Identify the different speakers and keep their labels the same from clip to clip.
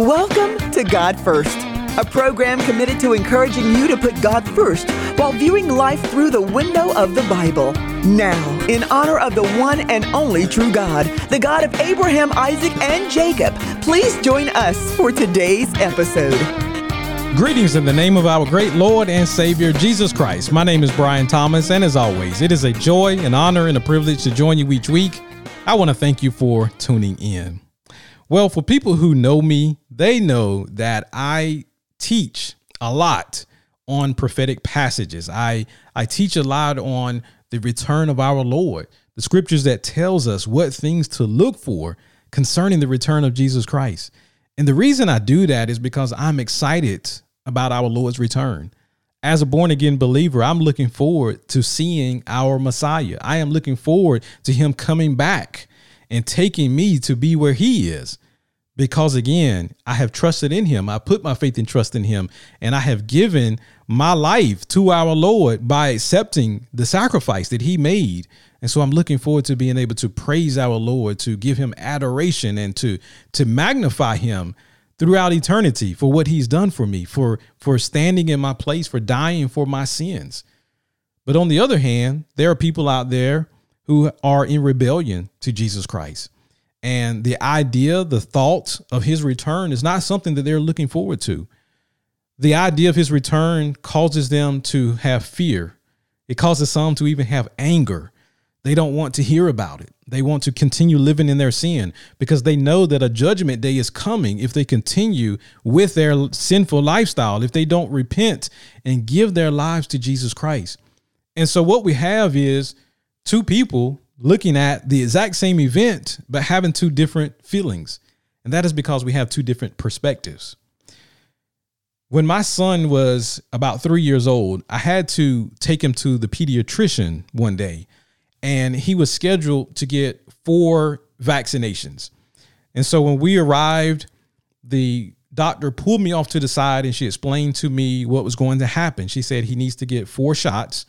Speaker 1: Welcome to God First, a program committed to encouraging you to put God first while viewing life through the window of the Bible. Now, in honor of the one and only true God, the God of Abraham, Isaac, and Jacob, please join us for today's episode.
Speaker 2: Greetings in the name of our great Lord and Savior Jesus Christ. My name is Brian Thomas, and as always, it is a joy, an honor, and a privilege to join you each week. I want to thank you for tuning in. Well, for people who know me, they know that I teach a lot on prophetic passages. I I teach a lot on the return of our Lord, the scriptures that tells us what things to look for concerning the return of Jesus Christ. And the reason I do that is because I'm excited about our Lord's return. As a born again believer, I'm looking forward to seeing our Messiah. I am looking forward to him coming back and taking me to be where he is. Because again, I have trusted in him. I put my faith and trust in him, and I have given my life to our Lord by accepting the sacrifice that he made. And so I'm looking forward to being able to praise our Lord, to give him adoration and to to magnify him throughout eternity for what he's done for me, for for standing in my place, for dying for my sins. But on the other hand, there are people out there who are in rebellion to Jesus Christ. And the idea, the thought of his return is not something that they're looking forward to. The idea of his return causes them to have fear. It causes some to even have anger. They don't want to hear about it. They want to continue living in their sin because they know that a judgment day is coming if they continue with their sinful lifestyle, if they don't repent and give their lives to Jesus Christ. And so, what we have is two people looking at the exact same event, but having two different feelings. And that is because we have two different perspectives. When my son was about three years old, I had to take him to the pediatrician one day, and he was scheduled to get four vaccinations. And so when we arrived, the doctor pulled me off to the side and she explained to me what was going to happen. She said he needs to get four shots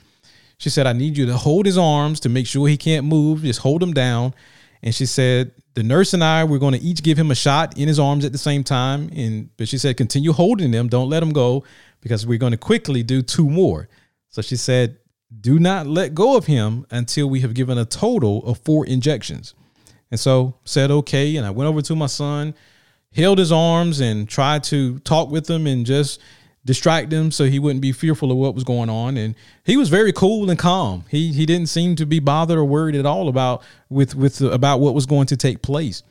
Speaker 2: she said, I need you to hold his arms to make sure he can't move. Just hold him down. And she said, the nurse and I, we're going to each give him a shot in his arms at the same time. And but she said, continue holding them. Don't let him go because we're going to quickly do two more. So she said, do not let go of him until we have given a total of four injections. And so said, okay. And I went over to my son, held his arms and tried to talk with him and just distract him so he wouldn't be fearful of what was going on. And he was very cool and calm. He he didn't seem to be bothered or worried at all about with with about what was going to take place.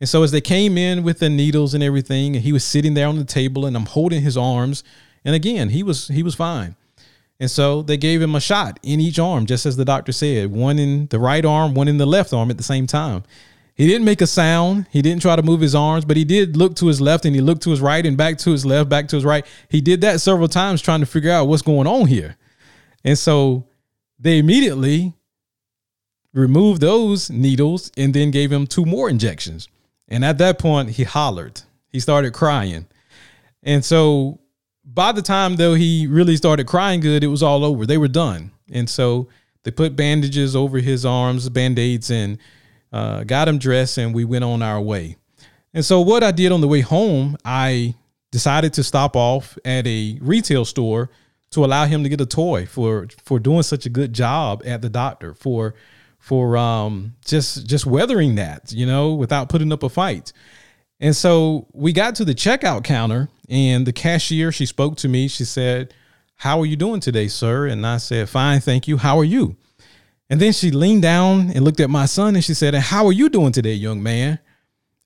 Speaker 2: And so as they came in with the needles and everything and he was sitting there on the table and I'm holding his arms. And again he was he was fine. And so they gave him a shot in each arm just as the doctor said one in the right arm one in the left arm at the same time he didn't make a sound. He didn't try to move his arms, but he did look to his left and he looked to his right and back to his left, back to his right. He did that several times trying to figure out what's going on here. And so they immediately removed those needles and then gave him two more injections. And at that point, he hollered. He started crying. And so by the time though he really started crying good, it was all over. They were done. And so they put bandages over his arms, band-aids, and uh, got him dressed, and we went on our way. And so, what I did on the way home, I decided to stop off at a retail store to allow him to get a toy for for doing such a good job at the doctor for for um just just weathering that you know without putting up a fight. And so we got to the checkout counter and the cashier she spoke to me. She said how are you doing today sir? And i said fine thank you. How are you and then she leaned down and looked at my son and she said, And how are you doing today, young man?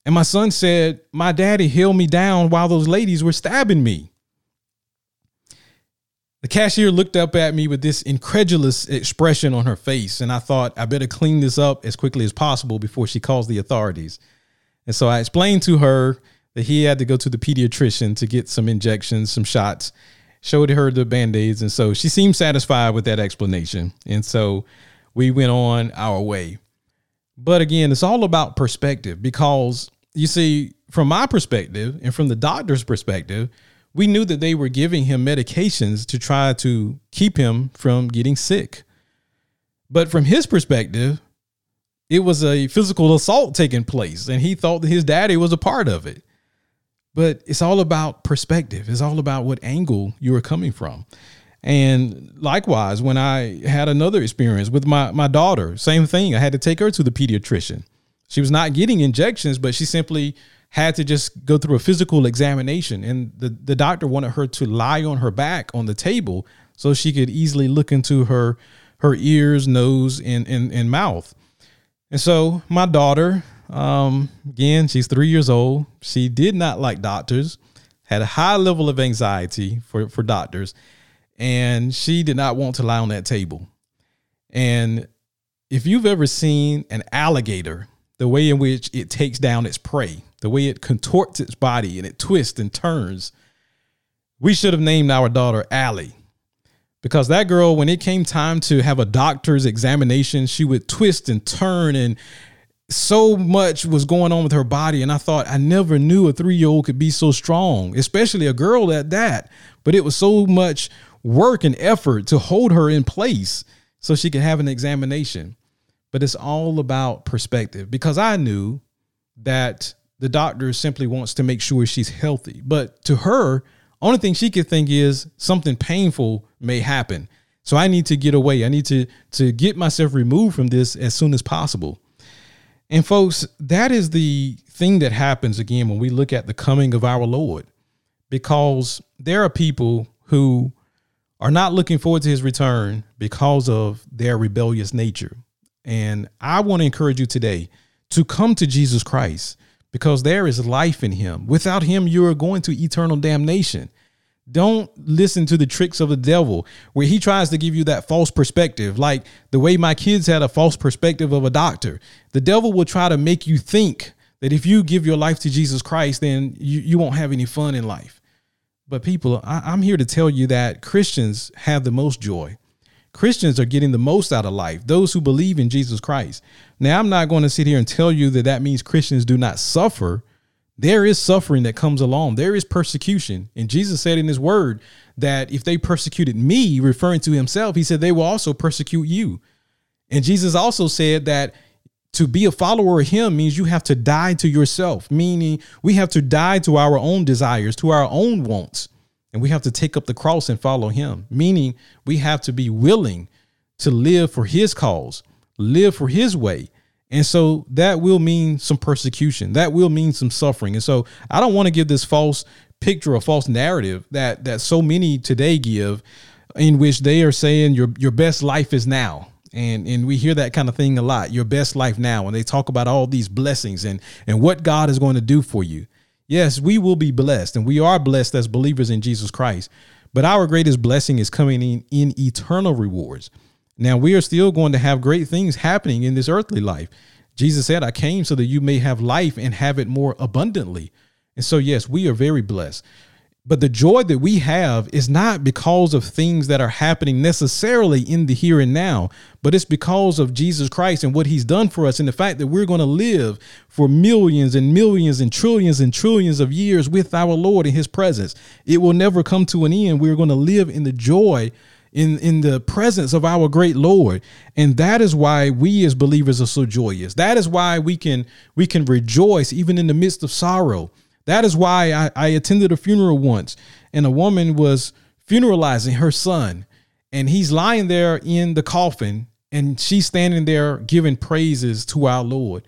Speaker 2: And my son said, My daddy held me down while those ladies were stabbing me. The cashier looked up at me with this incredulous expression on her face, and I thought I better clean this up as quickly as possible before she calls the authorities. And so I explained to her that he had to go to the pediatrician to get some injections, some shots, showed her the band aids. And so she seemed satisfied with that explanation. And so we went on our way. But again, it's all about perspective because you see, from my perspective and from the doctor's perspective, we knew that they were giving him medications to try to keep him from getting sick. But from his perspective, it was a physical assault taking place, and he thought that his daddy was a part of it. but it's all about perspective. It's all about what angle you are coming from. And likewise, when I had another experience with my, my daughter, same thing. I had to take her to the pediatrician. She was not getting injections, but she simply had to just go through a physical examination. And the, the doctor wanted her to lie on her back on the table so she could easily look into her her ears, nose, and, and, and mouth. And so my daughter, um, again, she's three years old. She did not like doctors, had a high level of anxiety for, for doctors and she did not want to lie on that table. And if you've ever seen an alligator, the way in which it takes down its prey, the way it contorts its body and it twists and turns, we should have named our daughter Allie. Because that girl, when it came time to have a doctor's examination, she would twist and turn, and so much was going on with her body. And I thought, I never knew a three year old could be so strong, especially a girl at that. But it was so much work and effort to hold her in place so she could have an examination. But it's all about perspective because I knew that the doctor simply wants to make sure she's healthy. But to her, only thing she could think is something painful may happen. So I need to get away. I need to to get myself removed from this as soon as possible. And folks, that is the thing that happens again when we look at the coming of our Lord. Because there are people who are not looking forward to his return because of their rebellious nature. And I want to encourage you today to come to Jesus Christ because there is life in him. Without him, you are going to eternal damnation. Don't listen to the tricks of the devil where he tries to give you that false perspective, like the way my kids had a false perspective of a doctor. The devil will try to make you think that if you give your life to Jesus Christ, then you, you won't have any fun in life. But people, I, am here to tell you that Christians have the most joy. Christians are getting the most out of life, those who believe in Jesus Christ. Now, I'm not going to sit here and tell you that that means Christians do not suffer. There is suffering that comes along, there is persecution. And Jesus said in his word that if they persecuted me, referring to himself, he said they will also persecute you. And Jesus also said that to be a follower of him means you have to die to yourself, meaning we have to die to our own desires, to our own wants, and we have to take up the cross and follow him, meaning we have to be willing to live for his cause, live for his way. And so that will mean some persecution. That will mean some suffering. And so I don't want to give this false picture or false narrative that that so many today give in which they are saying your your best life is now and and we hear that kind of thing a lot your best life now and they talk about all these blessings and and what god is going to do for you yes we will be blessed and we are blessed as believers in jesus christ but our greatest blessing is coming in in eternal rewards now we are still going to have great things happening in this earthly life jesus said i came so that you may have life and have it more abundantly and so yes we are very blessed but the joy that we have is not because of things that are happening necessarily in the here and now, but it's because of Jesus Christ and what he's done for us and the fact that we're going to live for millions and millions and trillions and trillions of years with our Lord in his presence. It will never come to an end. We're going to live in the joy in in the presence of our great lord. And that is why we as believers are so joyous. That is why we can we can rejoice even in the midst of sorrow. That is why I, I attended a funeral once and a woman was funeralizing her son and he's lying there in the coffin and she's standing there giving praises to our Lord,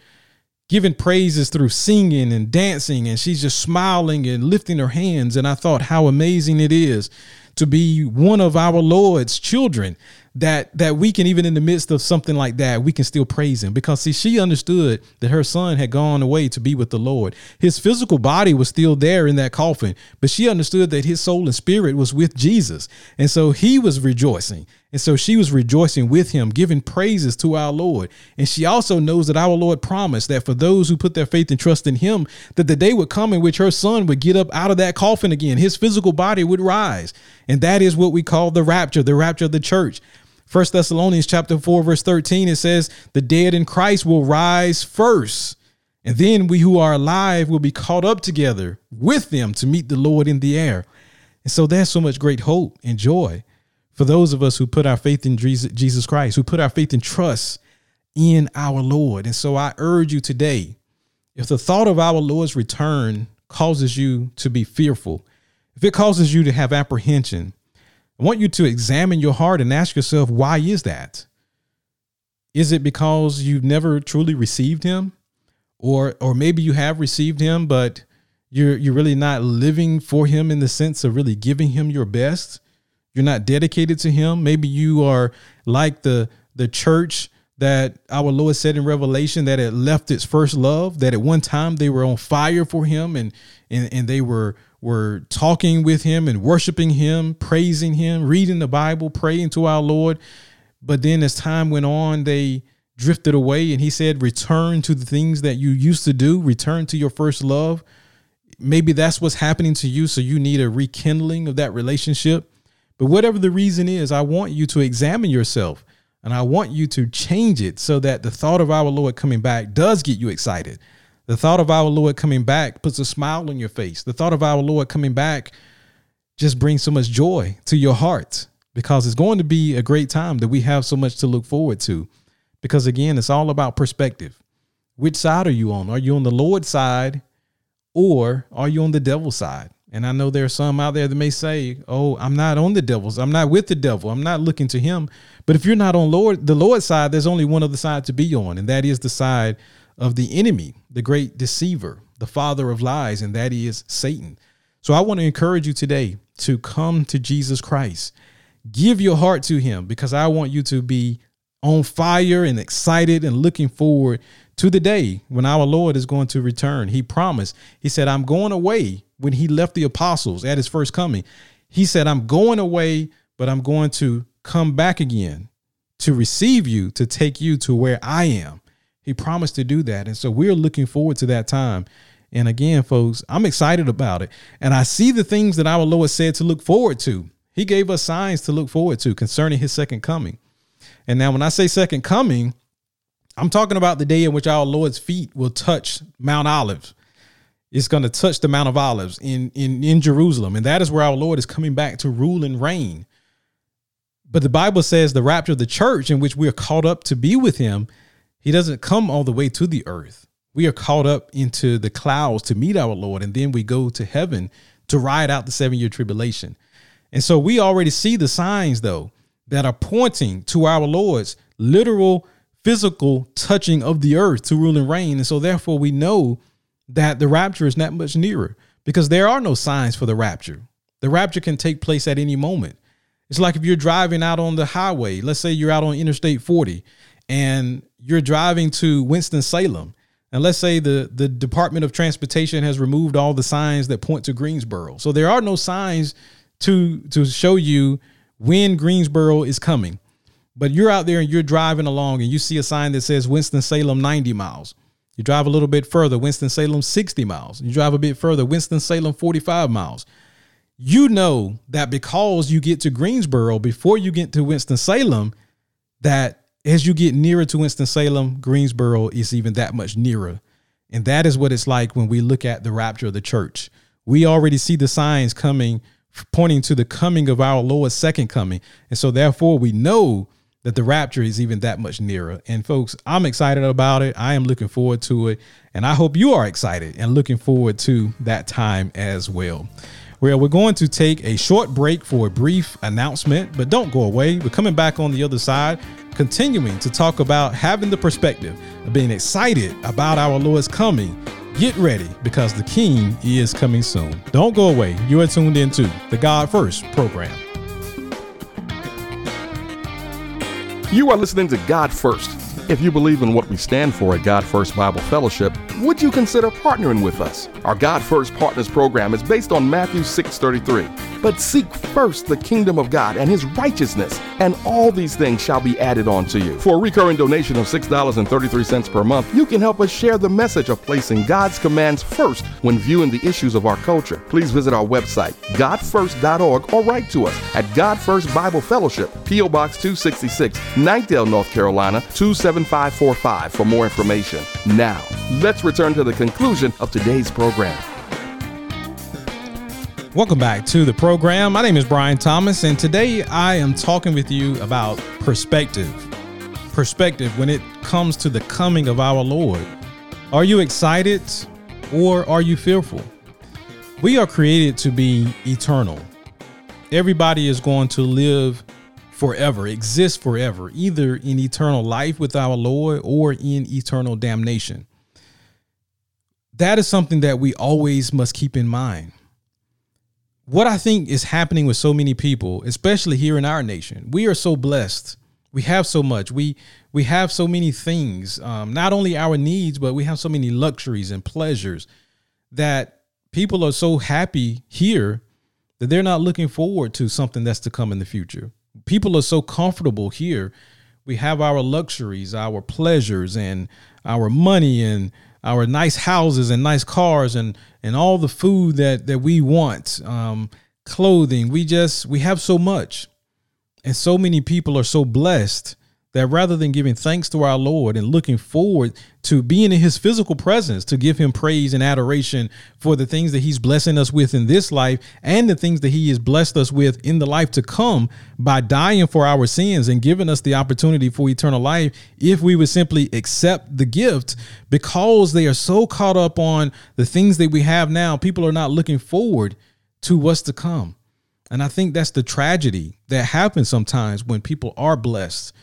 Speaker 2: giving praises through singing and dancing, and she's just smiling and lifting her hands. And I thought how amazing it is to be one of our Lord's children that that we can even in the midst of something like that we can still praise him. Because see she understood that her son had gone away to be with the lord. His physical body was still there in that coffin but she understood that his soul and spirit was with jesus. And so he was rejoicing and so she was rejoicing with him, giving praises to our Lord. And she also knows that our Lord promised that for those who put their faith and trust in him, that the day would come in which her son would get up out of that coffin again. His physical body would rise. And that is what we call the rapture, the rapture of the church. First Thessalonians chapter 4, verse 13, it says, The dead in Christ will rise first. And then we who are alive will be caught up together with them to meet the Lord in the air. And so there's so much great hope and joy for those of us who put our faith in Jesus Christ, who put our faith and trust in our Lord. And so I urge you today, if the thought of our Lord's return causes you to be fearful, if it causes you to have apprehension, I want you to examine your heart and ask yourself, why is that? Is it because you've never truly received him? Or or maybe you have received him, but you're you're really not living for him in the sense of really giving him your best. You're not dedicated to him. Maybe you are like the the church that our Lord said in Revelation that it left its first love, that at one time they were on fire for him and and, and they were were talking with him and worshiping him, praising him, reading the Bible, praying to our Lord. But then as time went on, they drifted away and he said, Return to the things that you used to do, return to your first love. Maybe that's what's happening to you. So you need a rekindling of that relationship. But whatever the reason is, I want you to examine yourself and I want you to change it so that the thought of our Lord coming back does get you excited. The thought of our Lord coming back puts a smile on your face. The thought of our Lord coming back just brings so much joy to your heart because it's going to be a great time that we have so much to look forward to. Because again, it's all about perspective. Which side are you on? Are you on the Lord's side or are you on the devil's side? And I know there are some out there that may say, "Oh, I'm not on the devil's. I'm not with the devil. I'm not looking to him." But if you're not on Lord, the Lord's side, there's only one other side to be on, and that is the side of the enemy, the great deceiver, the father of lies, and that is Satan. So I want to encourage you today to come to Jesus Christ. Give your heart to him because I want you to be on fire and excited and looking forward to the day when our Lord is going to return. He promised, He said, I'm going away when He left the apostles at His first coming. He said, I'm going away, but I'm going to come back again to receive you, to take you to where I am. He promised to do that. And so we're looking forward to that time. And again, folks, I'm excited about it. And I see the things that our Lord said to look forward to. He gave us signs to look forward to concerning his second coming. And now, when I say second coming, I'm talking about the day in which our Lord's feet will touch Mount Olives. It's going to touch the Mount of Olives in, in, in Jerusalem. And that is where our Lord is coming back to rule and reign. But the Bible says the rapture of the church, in which we are caught up to be with him, he doesn't come all the way to the earth. We are caught up into the clouds to meet our Lord, and then we go to heaven to ride out the seven year tribulation. And so we already see the signs, though, that are pointing to our Lord's literal, physical touching of the earth to rule and reign. And so, therefore, we know that the rapture is not much nearer because there are no signs for the rapture. The rapture can take place at any moment. It's like if you're driving out on the highway, let's say you're out on Interstate 40 and you're driving to Winston-Salem. And let's say the, the Department of Transportation has removed all the signs that point to Greensboro. So there are no signs to to show you when Greensboro is coming. But you're out there and you're driving along and you see a sign that says Winston-Salem 90 miles. You drive a little bit further, Winston-Salem 60 miles. You drive a bit further, Winston-Salem 45 miles. You know that because you get to Greensboro before you get to Winston-Salem, that as you get nearer to Winston-Salem, Greensboro is even that much nearer. And that is what it's like when we look at the rapture of the church. We already see the signs coming, pointing to the coming of our Lord's second coming. And so, therefore, we know that the rapture is even that much nearer. And, folks, I'm excited about it. I am looking forward to it. And I hope you are excited and looking forward to that time as well. Well, we're going to take a short break for a brief announcement, but don't go away. We're coming back on the other side continuing to talk about having the perspective of being excited about our Lord's coming. Get ready because the King is coming soon. Don't go away. You are tuned into the God First program.
Speaker 3: You are listening to God First. If you believe in what we stand for at God First Bible Fellowship, would you consider partnering with us? Our God First Partners program is based on Matthew 6:33. But seek first the kingdom of God and his righteousness, and all these things shall be added on to you. For a recurring donation of $6.33 per month, you can help us share the message of placing God's commands first when viewing the issues of our culture. Please visit our website, godfirst.org, or write to us at God First Bible Fellowship, P.O. Box 266, Knightdale, North Carolina 27545 for more information. Now, let's return to the conclusion of today's program.
Speaker 2: Welcome back to the program. My name is Brian Thomas, and today I am talking with you about perspective. Perspective when it comes to the coming of our Lord. Are you excited or are you fearful? We are created to be eternal. Everybody is going to live forever, exist forever, either in eternal life with our Lord or in eternal damnation. That is something that we always must keep in mind. What I think is happening with so many people, especially here in our nation, we are so blessed. We have so much. We we have so many things. Um, not only our needs, but we have so many luxuries and pleasures that people are so happy here that they're not looking forward to something that's to come in the future people are so comfortable here. We have our luxuries, our pleasures, and our money, and our nice houses and nice cars, and and all the food that that we want, um, clothing. We just we have so much, and so many people are so blessed that rather than giving thanks to our Lord and looking forward to being in his physical presence to give him praise and adoration for the things that he's blessing us with in this life and the things that he has blessed us with in the life to come by dying for our sins and giving us the opportunity for eternal life if we would simply accept the gift because they are so caught up on the things that we have now people are not looking forward to what's to come. And i think that's the tragedy that happens sometimes when people are blessed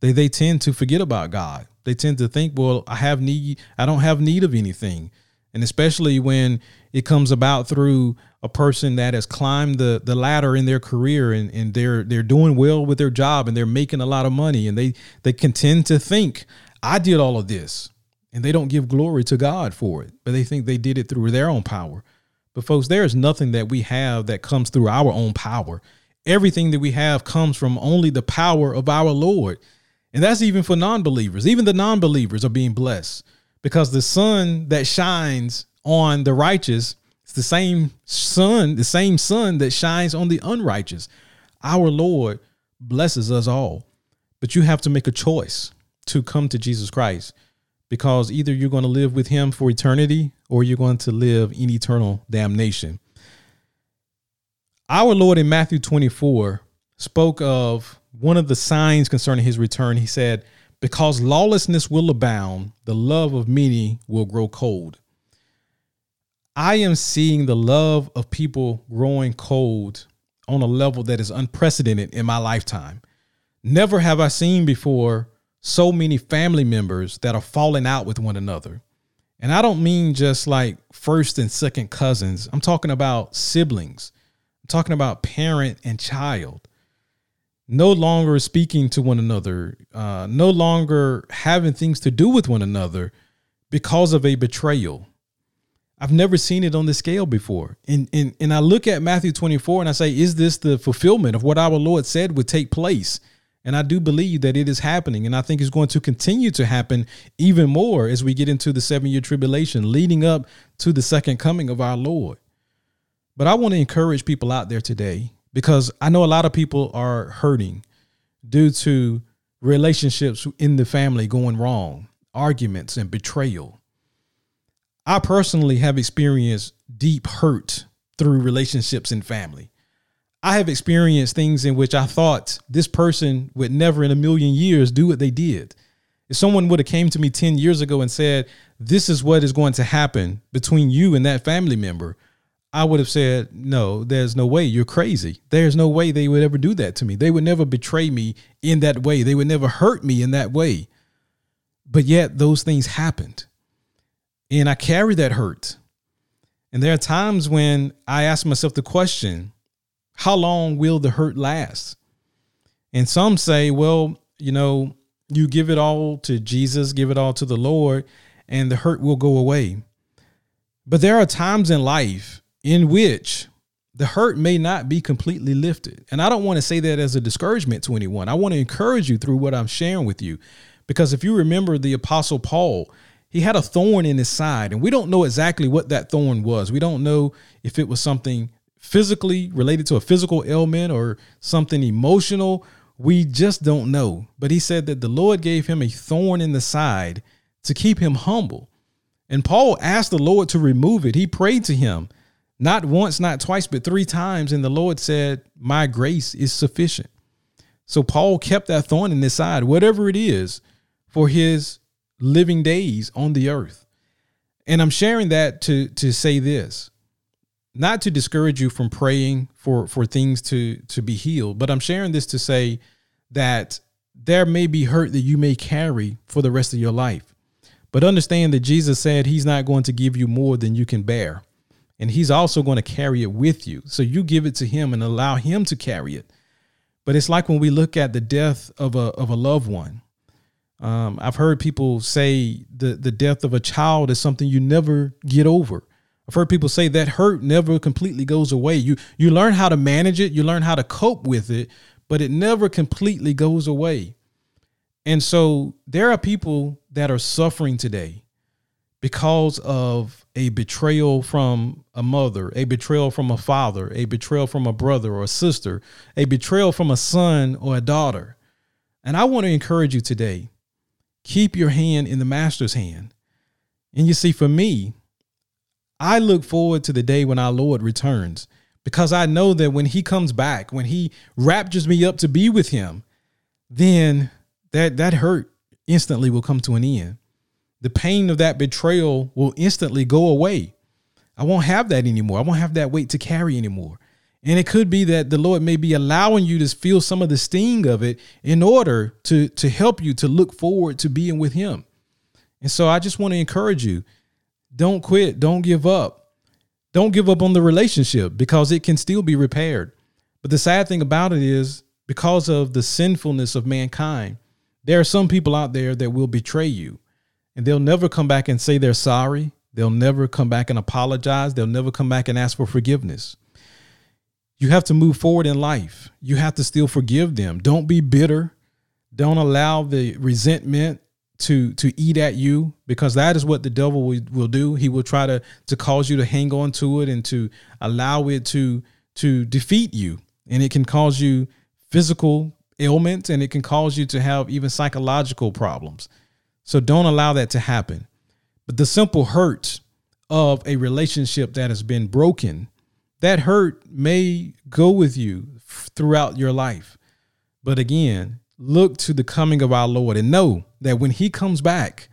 Speaker 2: they they tend to forget about God. They tend to think, well, I have need, I don't have need of anything. And especially when it comes about through a person that has climbed the, the ladder in their career and, and they're they're doing well with their job and they're making a lot of money and they they contend to think, I did all of this. And they don't give glory to God for it, but they think they did it through their own power. But folks, there is nothing that we have that comes through our own power. Everything that we have comes from only the power of our Lord. And that's even for non believers. Even the non believers are being blessed because the sun that shines on the righteous is the same sun, the same sun that shines on the unrighteous. Our Lord blesses us all. But you have to make a choice to come to Jesus Christ because either you're going to live with him for eternity or you're going to live in eternal damnation. Our Lord in Matthew 24 spoke of one of the signs concerning his return, he said, Because lawlessness will abound, the love of many will grow cold. I am seeing the love of people growing cold on a level that is unprecedented in my lifetime. Never have I seen before so many family members that are falling out with one another. And I don't mean just like first and second cousins, I'm talking about siblings, I'm talking about parent and child no longer speaking to one another, uh, no longer having things to do with one another because of a betrayal. I've never seen it on this scale before. And, and, and I look at Matthew 24 and I say, is this the fulfillment of what our Lord said would take place? And I do believe that it is happening. And I think it's going to continue to happen even more as we get into the seven year tribulation leading up to the second coming of our Lord. But I want to encourage people out there today because I know a lot of people are hurting due to relationships in the family going wrong, arguments and betrayal. I personally have experienced deep hurt through relationships in family. I have experienced things in which I thought this person would never in a million years do what they did. If someone would have came to me 10 years ago and said, "This is what is going to happen between you and that family member," I would have said, no, there's no way. You're crazy. There's no way they would ever do that to me. They would never betray me in that way. They would never hurt me in that way. But yet those things happened. And I carry that hurt. And there are times when I ask myself the question, how long will the hurt last? And some say, well, you know, you give it all to Jesus, give it all to the Lord, and the hurt will go away. But there are times in life in which the hurt may not be completely lifted. And I don't want to say that as a discouragement to anyone. I want to encourage you through what I'm sharing with you. Because if you remember the Apostle Paul, he had a thorn in his side, and we don't know exactly what that thorn was. We don't know if it was something physically related to a physical ailment or something emotional. We just don't know. But he said that the Lord gave him a thorn in the side to keep him humble. And Paul asked the Lord to remove it. He prayed to him not once, not twice, but three times. And the Lord said, My grace is sufficient. So Paul kept that thorn in his side, whatever it is, for his living days on the earth. And I'm sharing that to, to say this not to discourage you from praying for for things to to be healed, but I'm sharing this to say that there may be hurt that you may carry for the rest of your life. But understand that Jesus said he's not going to give you more than you can bear. And he's also going to carry it with you. So you give it to him and allow him to carry it. But it's like when we look at the death of a of a loved one. Um, I've heard people say the the death of a child is something you never get over. I've heard people say that hurt never completely goes away. You you learn how to manage it, you learn how to cope with it, but it never completely goes away. And so there are people that are suffering today because of a betrayal from a mother, a betrayal from a father, a betrayal from a brother or a sister, a betrayal from a son or a daughter. And I want to encourage you today keep your hand in the master's hand. And you see, for me, I look forward to the day when our Lord returns because I know that when he comes back, when he raptures me up to be with him, then that that hurt instantly will come to an end. The pain of that betrayal will instantly go away. I won't have that anymore. I won't have that weight to carry anymore. And it could be that the Lord may be allowing you to feel some of the sting of it in order to to help you to look forward to being with him. And so I just want to encourage you, don't quit, don't give up. Don't give up on the relationship because it can still be repaired. But the sad thing about it is because of the sinfulness of mankind, there are some people out there that will betray you and they'll never come back and say they're sorry. They'll never come back and apologize. They'll never come back and ask for forgiveness. You have to move forward in life. You have to still forgive them. Don't be bitter. Don't allow the resentment to to eat at you because that is what the devil will, will do. He will try to to cause you to hang on to it and to allow it to to defeat you. And it can cause you physical ailments and it can cause you to have even psychological problems. So don't allow that to happen. But the simple hurt of a relationship that has been broken, that hurt may go with you throughout your life. But again, look to the coming of our Lord and know that when he comes back,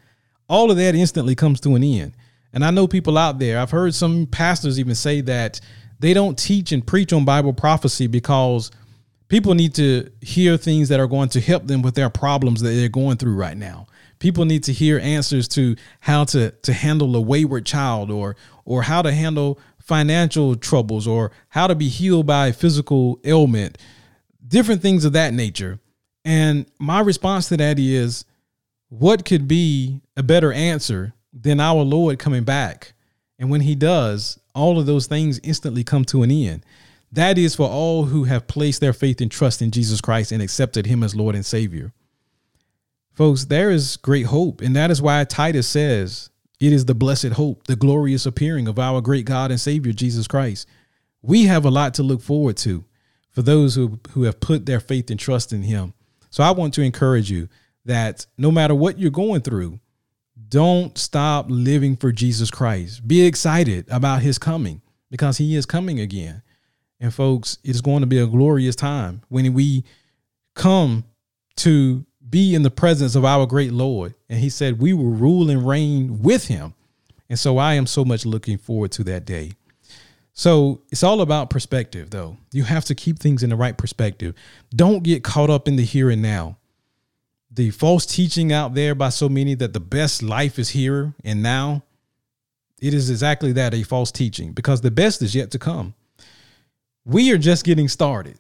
Speaker 2: all of that instantly comes to an end. And I know people out there, I've heard some pastors even say that they don't teach and preach on Bible prophecy because people need to hear things that are going to help them with their problems that they're going through right now. People need to hear answers to how to to handle a wayward child or or how to handle financial troubles or how to be healed by a physical ailment. Different things of that nature. And my response to that is what could be a better answer than our lord coming back? And when he does all of those things instantly come to an end that is for all who have placed their faith and trust in Jesus Christ and accepted him as Lord and Savior. Folks, there is great hope. And that is why Titus says it is the blessed hope, the glorious appearing of our great God and Savior, Jesus Christ. We have a lot to look forward to for those who, who have put their faith and trust in him. So I want to encourage you that no matter what you're going through, don't stop living for Jesus Christ. Be excited about his coming because he is coming again. And folks, it's going to be a glorious time when we come to be in the presence of our great Lord. And he said, We will rule and reign with him. And so I am so much looking forward to that day. So it's all about perspective, though. You have to keep things in the right perspective. Don't get caught up in the here and now. The false teaching out there by so many that the best life is here and now, it is exactly that a false teaching because the best is yet to come we are just getting started.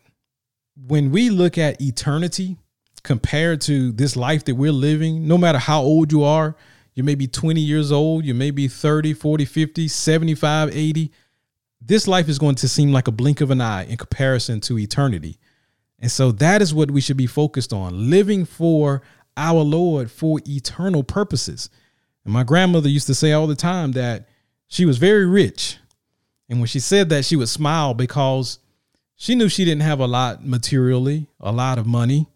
Speaker 2: When we look at eternity compared to this life that we're living, no matter how old you are, you may be 20 years old, you may be 30, 40, 50, 75, 80. This life is going to seem like a blink of an eye in comparison to eternity. And so that is what we should be focused on living for our Lord for eternal purposes. And my grandmother used to say all the time that she was very rich and when she said that, she would smile because she knew she didn't have a lot materially, a lot of money,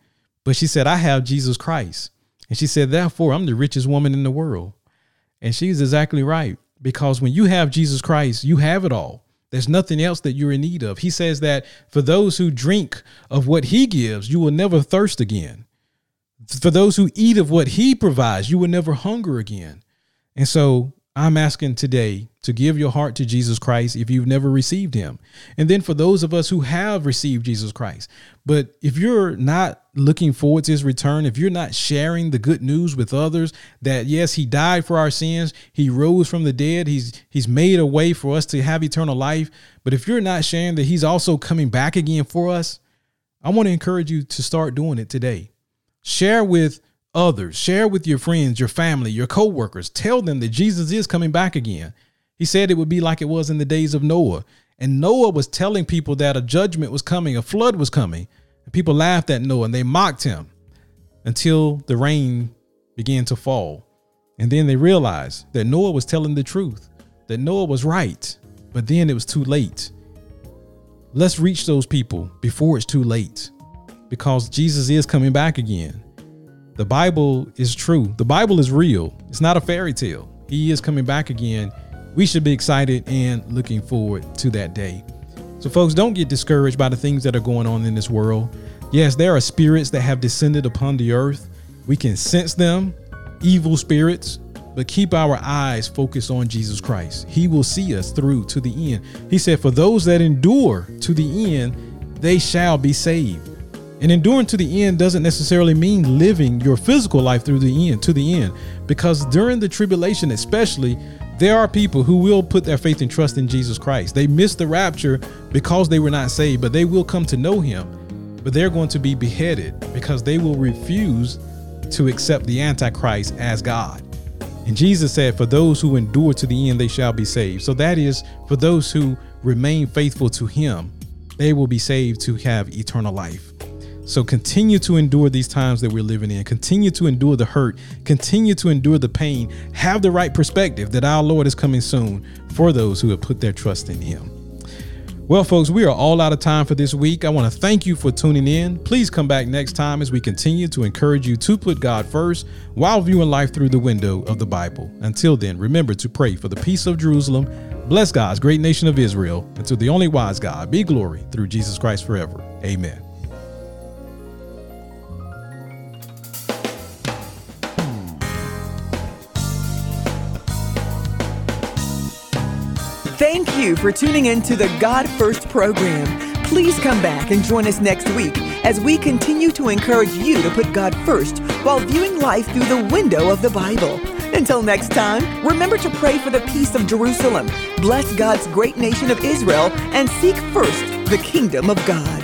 Speaker 2: but she said, I have Jesus Christ. And she said, therefore, I'm the richest woman in the world. And she's exactly right because when you have Jesus Christ, you have it all. There's nothing else that you're in need of. He says that for those who drink of what he gives, you will never thirst again. For those who eat of what he provides, you will never hunger again. And so I'm asking today to give your heart to Jesus Christ if you've never received him. And then for those of us who have received Jesus Christ, but if you're not looking forward to his return, if you're not sharing the good news with others that yes, he died for our sins, he rose from the dead, he's he's made a way for us to have eternal life, but if you're not sharing that he's also coming back again for us, I want to encourage you to start doing it today. Share with others, share with your friends, your family, your coworkers. Tell them that Jesus is coming back again. He said it would be like it was in the days of Noah. And Noah was telling people that a judgment was coming, a flood was coming. And people laughed at Noah and they mocked him until the rain began to fall. And then they realized that Noah was telling the truth, that Noah was right. But then it was too late. Let's reach those people before it's too late because Jesus is coming back again. The Bible is true. The Bible is real. It's not a fairy tale. He is coming back again. We should be excited and looking forward to that day. So, folks, don't get discouraged by the things that are going on in this world. Yes, there are spirits that have descended upon the earth. We can sense them, evil spirits, but keep our eyes focused on Jesus Christ. He will see us through to the end. He said, For those that endure to the end, they shall be saved. And enduring to the end doesn't necessarily mean living your physical life through the end to the end because during the tribulation especially there are people who will put their faith and trust in Jesus Christ. They miss the rapture because they were not saved, but they will come to know him. But they're going to be beheaded because they will refuse to accept the antichrist as God. And Jesus said, For those who endure to the end, they shall be saved. So that is for those who remain faithful to him, they will be saved to have eternal life. So continue to endure these times that we're living in. Continue to endure the hurt. Continue to endure the pain. Have the right perspective that our Lord is coming soon for those who have put their trust in Him. Well, folks, we are all out of time for this week. I want to thank you for tuning in. Please come back next time as we continue to encourage you to put God first while viewing life through the window of the Bible. Until then, remember to pray for the peace of Jerusalem. Bless God's great nation of Israel. And to the only wise God be glory through Jesus Christ forever. Amen.
Speaker 1: Thank you for tuning in to the God First program. Please come back and join us next week as we continue to encourage you to put God first while viewing life through the window of the Bible. Until next time, remember to pray for the peace of Jerusalem, bless God's great nation of Israel, and seek first the kingdom of God.